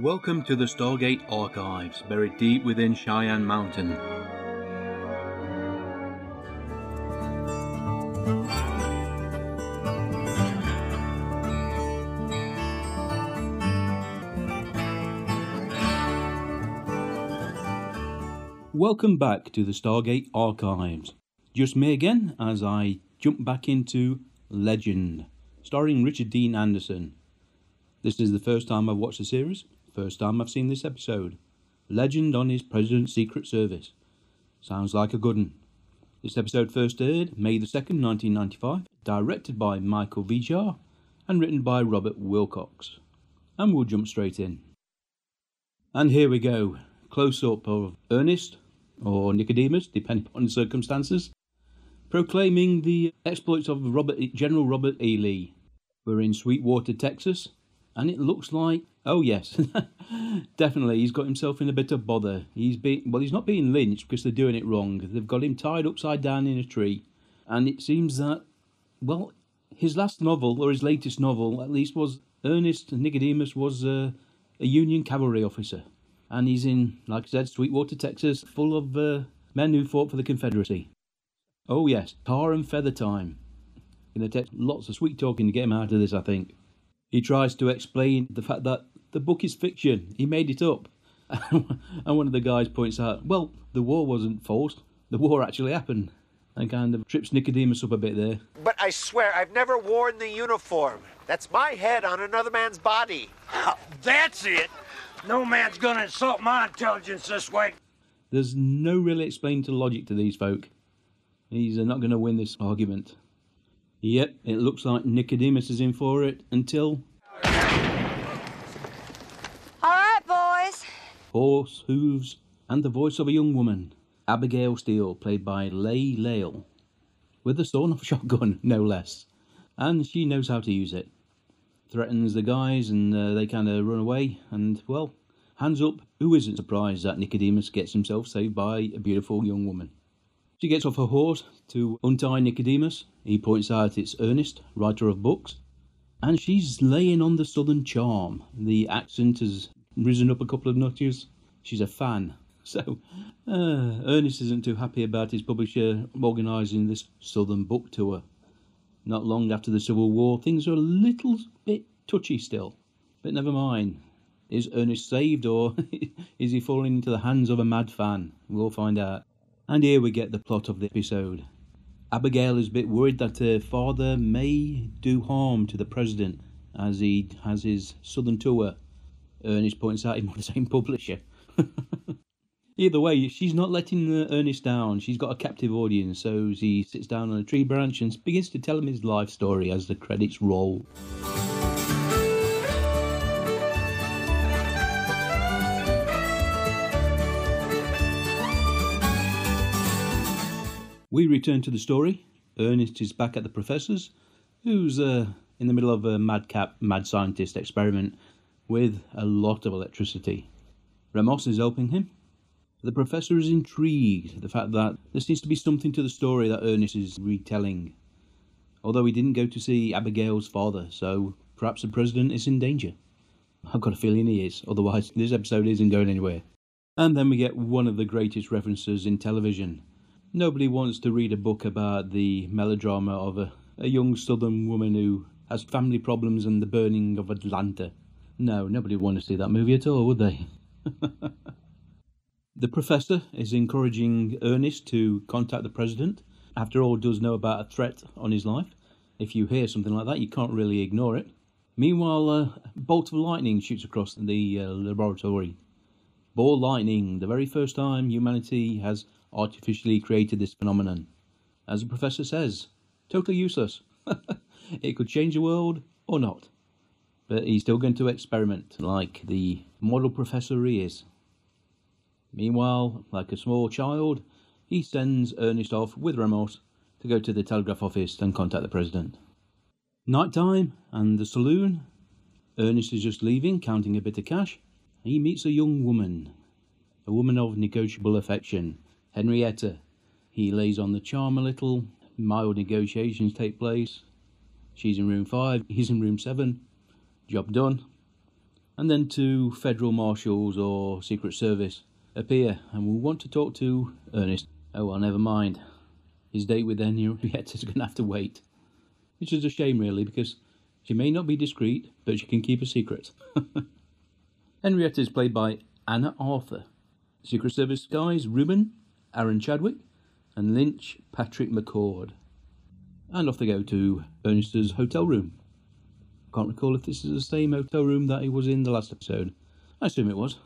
Welcome to the Stargate Archives, buried deep within Cheyenne Mountain. Welcome back to the Stargate Archives. Just me again as I jump back into Legend, starring Richard Dean Anderson. This is the first time I've watched the series, first time I've seen this episode. Legend on his President's Secret Service. Sounds like a good one. This episode first aired May the 2nd, 1995, directed by Michael Vejar and written by Robert Wilcox. And we'll jump straight in. And here we go. Close up of Ernest, or Nicodemus, depending upon the circumstances, proclaiming the exploits of Robert, General Robert E. Lee. We're in Sweetwater, Texas, and it looks like, oh yes, definitely, he's got himself in a bit of bother. He's being, well, he's not being lynched because they're doing it wrong. They've got him tied upside down in a tree, and it seems that, well, his last novel or his latest novel, at least, was Ernest Nicodemus was uh, a Union cavalry officer, and he's in, like I said, Sweetwater, Texas, full of uh, men who fought for the Confederacy. Oh yes, tar and feather time. Gonna take lots of sweet talking to get him out of this, I think. He tries to explain the fact that the book is fiction. He made it up. and one of the guys points out, well, the war wasn't forced. The war actually happened. And kind of trips Nicodemus up a bit there. But I swear, I've never worn the uniform. That's my head on another man's body. That's it. No man's gonna insult my intelligence this way. There's no really explained logic to these folk. He's not going to win this argument. Yep, it looks like Nicodemus is in for it until. All right, boys. Horse hooves and the voice of a young woman, Abigail Steele, played by Leigh Lale, with a sawn off shotgun, no less. And she knows how to use it. Threatens the guys, and uh, they kind of run away. And, well, hands up, who isn't surprised that Nicodemus gets himself saved by a beautiful young woman? She gets off her horse to untie Nicodemus. He points out it's Ernest, writer of books. And she's laying on the southern charm. The accent has risen up a couple of notches. She's a fan. So, uh, Ernest isn't too happy about his publisher organising this southern book tour. Not long after the Civil War, things are a little bit touchy still. But never mind. Is Ernest saved or is he falling into the hands of a mad fan? We'll find out. And here we get the plot of the episode. Abigail is a bit worried that her father may do harm to the president as he has his southern tour. Ernest points out he's on the same publisher. Either way, she's not letting Ernest down. She's got a captive audience, so he sits down on a tree branch and begins to tell him his life story as the credits roll. We return to the story. Ernest is back at the professor's, who's uh, in the middle of a madcap, mad scientist experiment with a lot of electricity. Ramos is helping him. The professor is intrigued at the fact that there seems to be something to the story that Ernest is retelling. Although he didn't go to see Abigail's father, so perhaps the president is in danger. I've got a feeling he is, otherwise, this episode isn't going anywhere. And then we get one of the greatest references in television Nobody wants to read a book about the melodrama of a, a young southern woman who has family problems and the burning of Atlanta. No, nobody would want to see that movie at all, would they? the professor is encouraging Ernest to contact the president. After all, does know about a threat on his life. If you hear something like that, you can't really ignore it. Meanwhile, a bolt of lightning shoots across the uh, laboratory. Ball lightning, the very first time humanity has artificially created this phenomenon. As the professor says, totally useless. it could change the world or not. But he's still going to experiment like the model professor he is. Meanwhile, like a small child, he sends Ernest off with Ramos to go to the telegraph office and contact the president. Night time and the saloon. Ernest is just leaving, counting a bit of cash. He meets a young woman, a woman of negotiable affection, Henrietta. He lays on the charm a little. Mild negotiations take place. She's in room five, he's in room seven. Job done. And then two federal marshals or Secret Service appear and will want to talk to Ernest. Oh, well, never mind. His date with Henrietta's going to have to wait. Which is a shame, really, because she may not be discreet, but she can keep a secret. Henrietta is played by Anna Arthur. Secret Service guys Rubin, Aaron Chadwick, and Lynch Patrick McCord. And off they go to Ernest's hotel room. Can't recall if this is the same hotel room that he was in the last episode. I assume it was.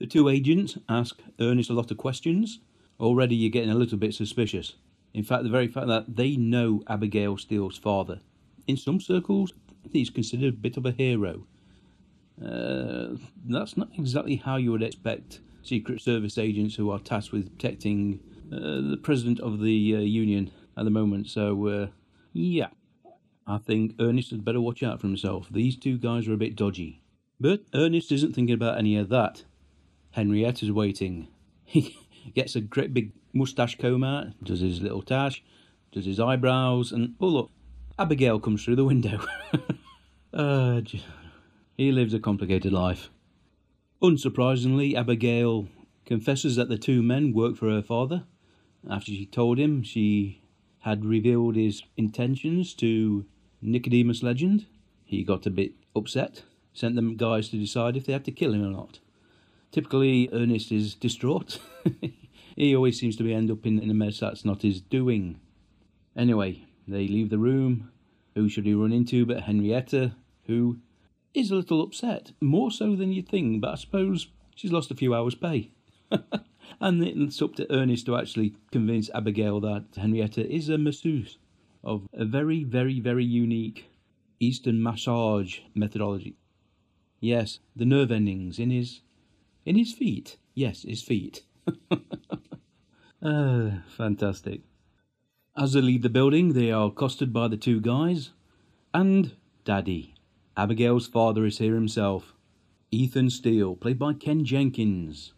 The two agents ask Ernest a lot of questions. Already you're getting a little bit suspicious. In fact, the very fact that they know Abigail Steele's father. In some circles, he's considered a bit of a hero. Uh, that's not exactly how you would expect Secret Service agents who are tasked with protecting uh, the President of the uh, Union at the moment. So, uh, yeah, I think Ernest had better watch out for himself. These two guys are a bit dodgy. But Ernest isn't thinking about any of that. Henrietta's waiting. He gets a great big moustache comb out, does his little tash, does his eyebrows, and oh look, Abigail comes through the window. uh, he lives a complicated life. Unsurprisingly, Abigail confesses that the two men work for her father. After she told him she had revealed his intentions to Nicodemus Legend, he got a bit upset, sent them guys to decide if they had to kill him or not. Typically, Ernest is distraught. he always seems to be end up in, in a mess that's not his doing. Anyway, they leave the room. Who should he run into but Henrietta, who is a little upset, more so than you'd think, but I suppose she's lost a few hours' pay. and it's up to Ernest to actually convince Abigail that Henrietta is a masseuse of a very, very, very unique Eastern massage methodology. Yes, the nerve endings in his in his feet. Yes, his feet. uh, fantastic. As they leave the building, they are accosted by the two guys and Daddy. Abigail's father is here himself. Ethan Steele, played by Ken Jenkins.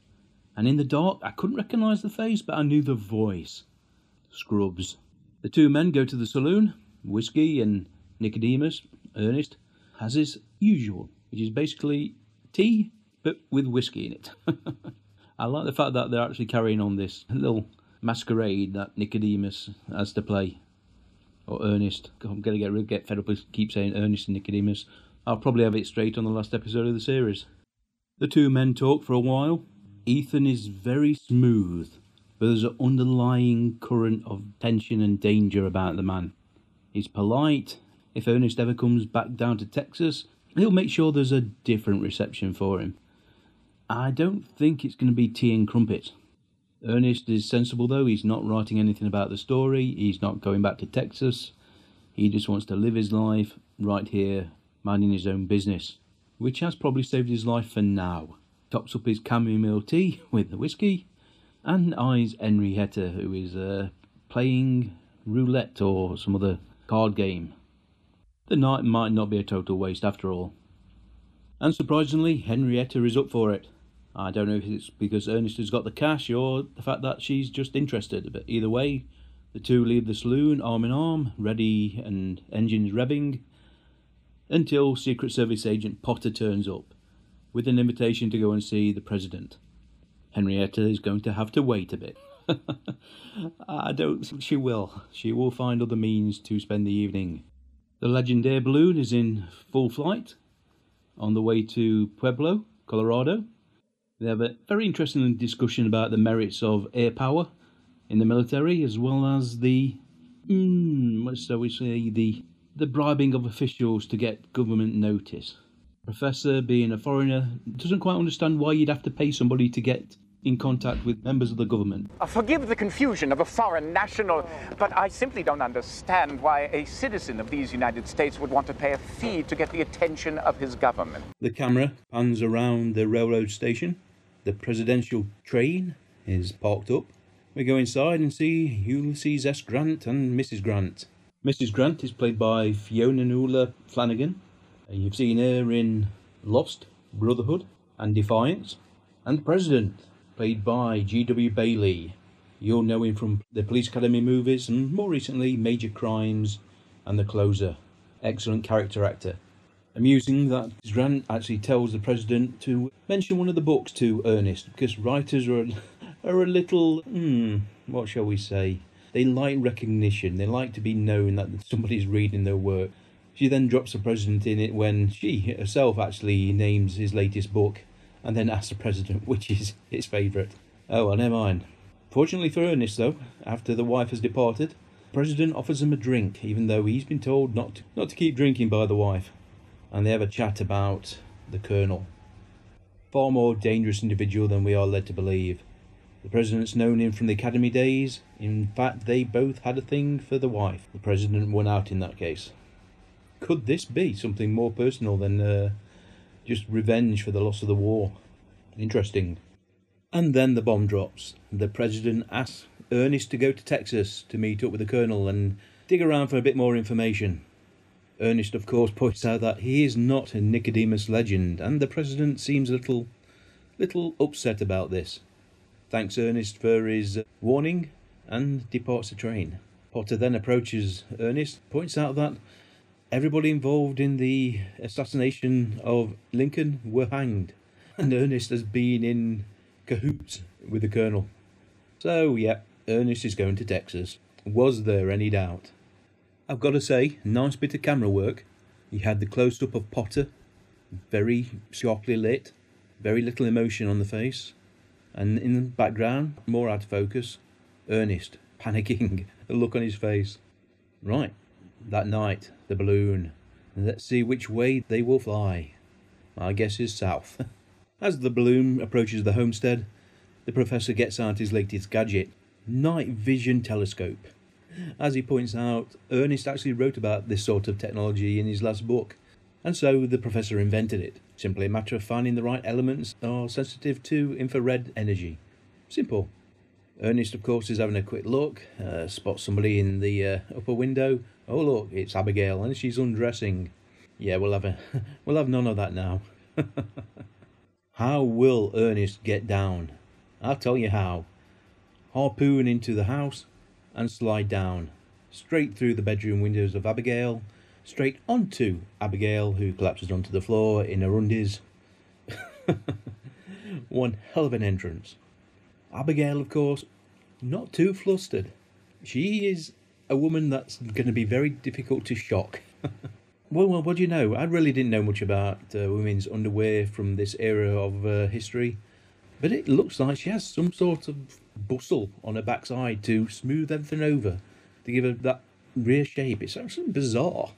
And in the dark, I couldn't recognise the face, but I knew the voice. Scrubs. The two men go to the saloon. Whiskey and Nicodemus, Ernest, has his usual, which is basically tea but with whiskey in it. I like the fact that they're actually carrying on this little masquerade that Nicodemus has to play. Or Ernest. I'm going to get, get fed up with keep saying Ernest and Nicodemus. I'll probably have it straight on the last episode of the series. The two men talk for a while. Ethan is very smooth, but there's an underlying current of tension and danger about the man. He's polite. If Ernest ever comes back down to Texas, he'll make sure there's a different reception for him. I don't think it's going to be tea and crumpets. Ernest is sensible though, he's not writing anything about the story, he's not going back to Texas. He just wants to live his life right here, minding his own business, which has probably saved his life for now. Tops up his chamomile tea with the whiskey, and eyes Henrietta, who is uh, playing roulette or some other card game. The night might not be a total waste after all. And surprisingly, Henrietta is up for it. I don't know if it's because Ernest has got the cash or the fact that she's just interested, but either way, the two leave the saloon arm in arm, ready and engines revving, until Secret Service agent Potter turns up with an invitation to go and see the President. Henrietta is going to have to wait a bit. I don't think she will. She will find other means to spend the evening. The Legendaire balloon is in full flight on the way to Pueblo, Colorado. They have a very interesting discussion about the merits of air power in the military, as well as the, mm, shall we say, the the bribing of officials to get government notice. Professor, being a foreigner, doesn't quite understand why you'd have to pay somebody to get in contact with members of the government. Uh, forgive the confusion of a foreign national, but I simply don't understand why a citizen of these United States would want to pay a fee to get the attention of his government. The camera pans around the railroad station. The presidential train is parked up. We go inside and see Ulysses S. Grant and Mrs. Grant. Mrs. Grant is played by Fionnula Flanagan. You've seen her in Lost, Brotherhood, and Defiance. And President, played by G.W. Bailey. You'll know him from the Police Academy movies and more recently Major Crimes and The Closer. Excellent character actor. Amusing that Grant actually tells the president to mention one of the books to Ernest because writers are are a little, hmm, what shall we say? They like recognition. They like to be known that somebody's reading their work. She then drops the president in it when she herself actually names his latest book and then asks the president which is his favourite. Oh, well, never mind. Fortunately for Ernest, though, after the wife has departed, the president offers him a drink, even though he's been told not to, not to keep drinking by the wife. And they have a chat about the colonel. Far more dangerous individual than we are led to believe. The president's known him from the academy days. In fact, they both had a thing for the wife. The president won out in that case. Could this be something more personal than uh, just revenge for the loss of the war? Interesting. And then the bomb drops. The president asks Ernest to go to Texas to meet up with the colonel and dig around for a bit more information. Ernest, of course, points out that he is not a Nicodemus legend, and the president seems a little, little upset about this thanks Ernest for his warning, and departs the train. Potter then approaches Ernest, points out that everybody involved in the assassination of Lincoln were hanged, and Ernest has been in cahoots with the colonel. So, yeah, Ernest is going to Texas. Was there any doubt? I've got to say, nice bit of camera work. He had the close up of Potter, very sharply lit, very little emotion on the face, and in the background, more out of focus, Ernest, panicking, the look on his face. Right, that night, the balloon. Let's see which way they will fly. My guess is south. As the balloon approaches the homestead, the professor gets out his latest gadget, night vision telescope. As he points out, Ernest actually wrote about this sort of technology in his last book, and so the professor invented it. Simply a matter of finding the right elements that are sensitive to infrared energy. Simple. Ernest, of course, is having a quick look, uh, spots somebody in the uh, upper window. Oh, look, it's Abigail, and she's undressing. Yeah, we'll have a, we'll have none of that now. how will Ernest get down? I'll tell you how. Harpoon into the house and slide down, straight through the bedroom windows of Abigail straight onto Abigail, who collapses onto the floor in her undies. One hell of an entrance. Abigail, of course, not too flustered. She is a woman that's going to be very difficult to shock. well, well, what do you know? I really didn't know much about uh, women's underwear from this era of uh, history, but it looks like she has some sort of bustle on her backside to smooth everything over, to give her that rear shape. It's actually bizarre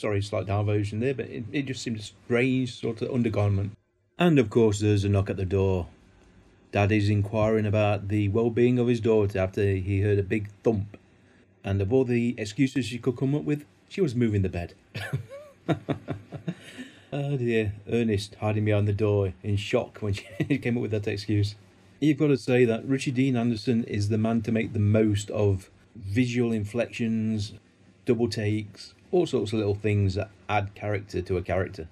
sorry, slight diversion there, but it, it just seemed a strange sort of undergarment. And of course, there's a knock at the door. Daddy's inquiring about the well being of his daughter after he heard a big thump. And of all the excuses she could come up with, she was moving the bed. oh dear, Ernest hiding behind the door in shock when she came up with that excuse. You've got to say that Richard Dean Anderson is the man to make the most of visual inflections, double takes, all sorts of little things that add character to a character.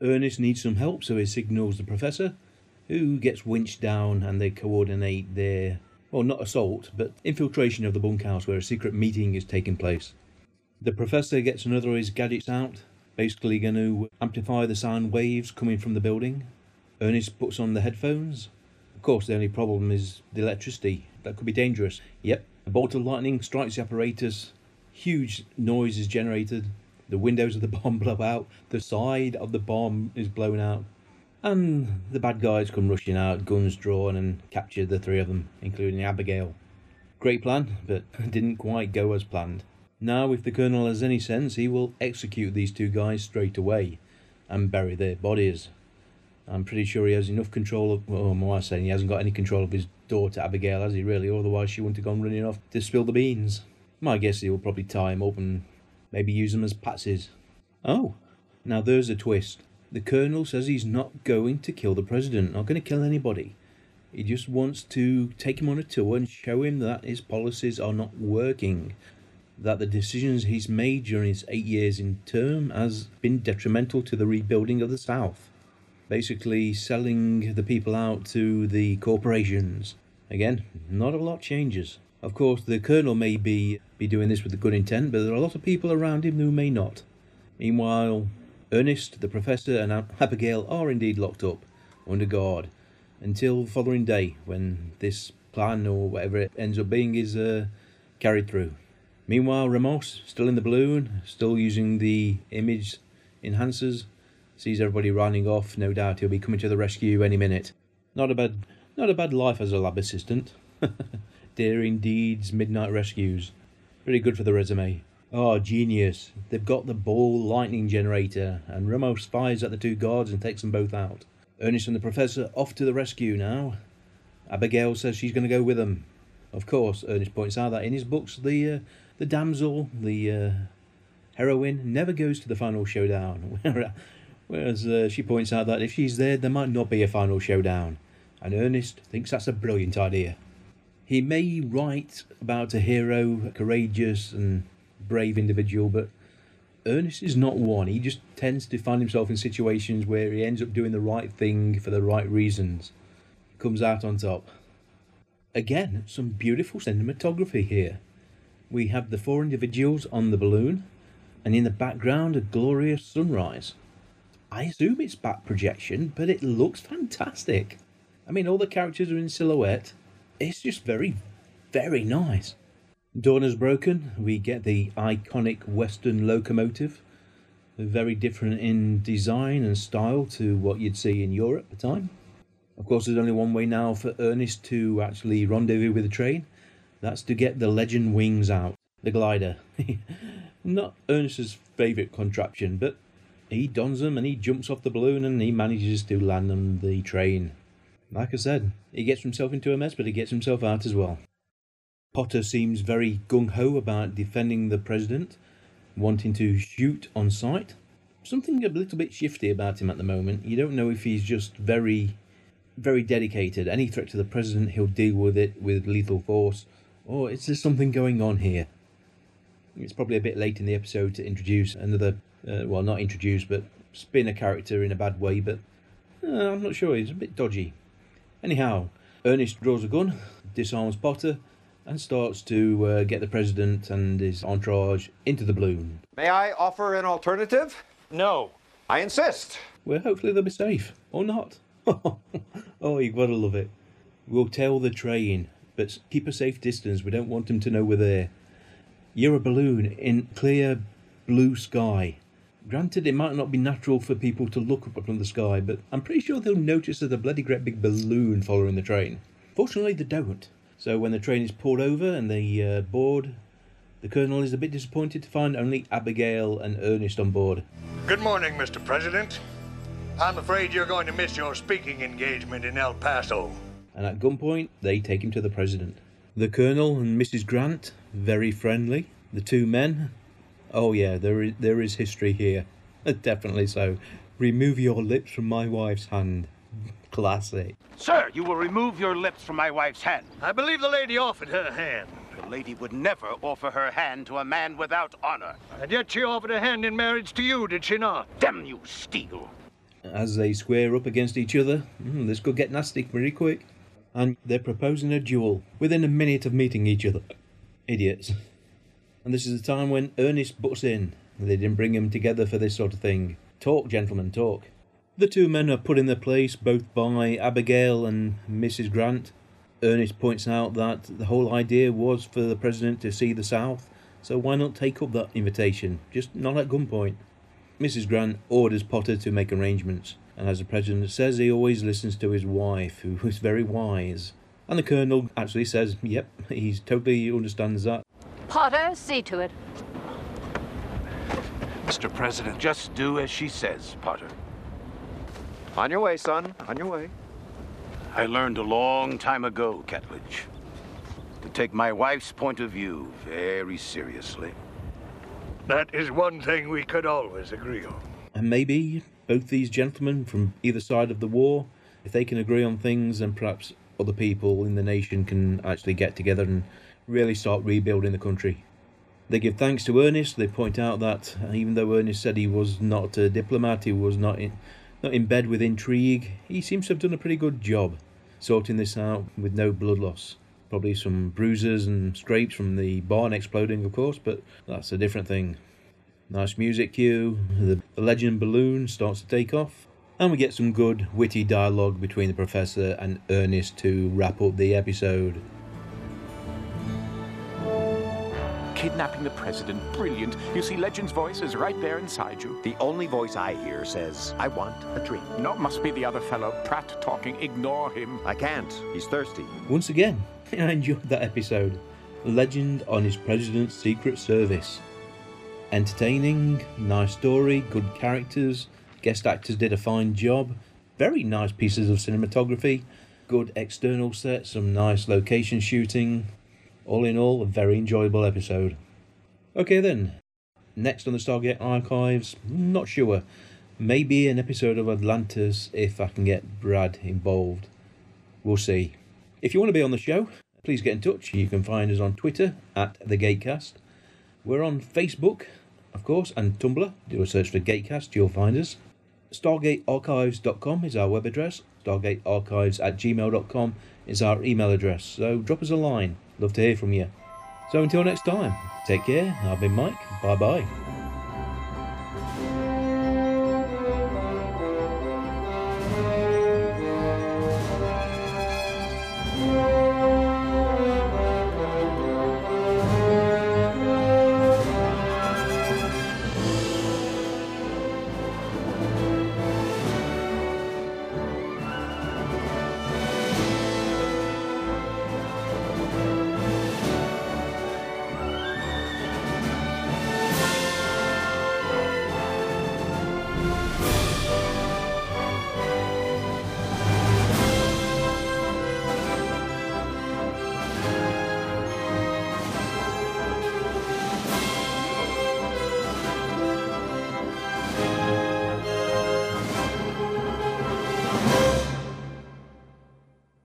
Ernest needs some help, so he signals the professor, who gets winched down and they coordinate their, well, not assault, but infiltration of the bunkhouse where a secret meeting is taking place. The professor gets another of his gadgets out, basically going to amplify the sound waves coming from the building. Ernest puts on the headphones. Of course, the only problem is the electricity. That could be dangerous. Yep, a bolt of lightning strikes the apparatus huge noise is generated. The windows of the bomb blow out. The side of the bomb is blown out. And the bad guys come rushing out, guns drawn, and capture the three of them, including Abigail. Great plan, but didn't quite go as planned. Now, if the Colonel has any sense, he will execute these two guys straight away and bury their bodies. I'm pretty sure he has enough control of, well, more saying he hasn't got any control of his daughter Abigail, has he really? Otherwise, she wouldn't have gone running off to spill the beans. My guess is he will probably tie him up and maybe use them as patsies. Oh, now there's a twist. The Colonel says he's not going to kill the President, not going to kill anybody. He just wants to take him on a tour and show him that his policies are not working, that the decisions he's made during his eight years in term has been detrimental to the rebuilding of the South. Basically, selling the people out to the corporations. Again, not a lot changes. Of course, the Colonel may be, be doing this with a good intent, but there are a lot of people around him who may not. Meanwhile, Ernest, the professor, and Ab- Abigail are indeed locked up under guard until the following day when this plan or whatever it ends up being is uh, carried through. Meanwhile, Ramos, still in the balloon, still using the image enhancers, sees everybody running off. No doubt he'll be coming to the rescue any minute. Not a bad, not a bad life as a lab assistant. Daring deeds, midnight rescues. Pretty good for the resume. Oh, genius. They've got the ball lightning generator, and Ramos fires at the two guards and takes them both out. Ernest and the professor off to the rescue now. Abigail says she's going to go with them. Of course, Ernest points out that in his books, the uh, the damsel, the uh, heroine, never goes to the final showdown. Whereas uh, she points out that if she's there, there might not be a final showdown. And Ernest thinks that's a brilliant idea. He may write about a hero, courageous and brave individual, but Ernest is not one. He just tends to find himself in situations where he ends up doing the right thing for the right reasons. Comes out on top. Again, some beautiful cinematography here. We have the four individuals on the balloon, and in the background, a glorious sunrise. I assume it's back projection, but it looks fantastic. I mean, all the characters are in silhouette. It's just very, very nice. Dawn is broken. We get the iconic Western locomotive, very different in design and style to what you'd see in Europe at the time. Of course, there's only one way now for Ernest to actually rendezvous with the train. That's to get the legend wings out, the glider. Not Ernest's favourite contraption, but he dons them and he jumps off the balloon and he manages to land on the train. Like I said, he gets himself into a mess, but he gets himself out as well. Potter seems very gung ho about defending the president, wanting to shoot on sight. Something a little bit shifty about him at the moment. You don't know if he's just very, very dedicated. Any threat to the president, he'll deal with it with lethal force. Or is there something going on here? It's probably a bit late in the episode to introduce another, uh, well, not introduce, but spin a character in a bad way, but uh, I'm not sure. He's a bit dodgy. Anyhow, Ernest draws a gun, disarms Potter, and starts to uh, get the president and his entourage into the balloon, May I offer an alternative? No. I insist. where hopefully they'll be safe. Or not. oh, you've got to love it. We'll tail the train, but keep a safe distance. We don't want them to know we're there. You're a balloon in clear blue sky. Granted, it might not be natural for people to look up from the sky, but I'm pretty sure they'll notice there's a bloody great big balloon following the train. Fortunately, they don't. So when the train is pulled over and they uh, board, the colonel is a bit disappointed to find only Abigail and Ernest on board. Good morning, Mr. President. I'm afraid you're going to miss your speaking engagement in El Paso. and at gunpoint they take him to the president. The colonel and Mrs. Grant, very friendly. The two men, oh yeah, there is, there is history here. Definitely so. Remove your lips from my wife's hand. Classic. Sir, you will remove your lips from my wife's hand. I believe the lady offered her hand. The lady would never offer her hand to a man without honor. And yet she offered her hand in marriage to you, did she not? Damn you, Steele. As they square up against each other, mm, this could get nasty pretty quick. And they're proposing a duel within a minute of meeting each other. Idiots. And this is the time when Ernest butts in. They didn't bring him together for this sort of thing. Talk, gentlemen, talk. The two men are put in their place both by Abigail and Mrs. Grant. Ernest points out that the whole idea was for the president to see the South, so why not take up that invitation? Just not at gunpoint. Mrs. Grant orders Potter to make arrangements, and as the president says, he always listens to his wife, who is very wise. And the colonel actually says, yep, he totally understands that. Potter, see to it. Mr. President, just do as she says, Potter. On your way, son. On your way. I learned a long time ago, Catledge, to take my wife's point of view very seriously. That is one thing we could always agree on. And maybe both these gentlemen from either side of the war, if they can agree on things, then perhaps other people in the nation can actually get together and really start rebuilding the country. They give thanks to Ernest. They point out that even though Ernest said he was not a diplomat, he was not in, not in bed with intrigue, he seems to have done a pretty good job sorting this out with no blood loss. Probably some bruises and scrapes from the barn exploding, of course, but that's a different thing. Nice music cue, the, legend balloon starts to take off, and we get some good, witty dialogue between the Professor and Ernest to wrap up the episode. Kidnapping the president, brilliant. You see, Legend's voice is right there inside you. The only voice I hear says, I want a drink. No, must be the other fellow, Pratt talking. Ignore him. I can't. He's thirsty. Once again, I enjoyed that episode. Legend on his president's secret service. Entertaining, nice story, good characters, guest actors did a fine job, very nice pieces of cinematography, good external sets, some nice location shooting. All in all, a very enjoyable episode. Okay then, next on the Stargate Archives, not sure. Maybe an episode of Atlantis if I can get Brad involved. We'll see. If you want to be on the show, please get in touch. You can find us on Twitter at the Gatecast. We're on Facebook, of course, and Tumblr. Do a search for Gatecast, you'll find us. StargateArchives.com is our web address. StargateArchives at gmail.com is our email address. So drop us a line. Love to hear from you. So until next time, take care. I've been Mike. Bye bye.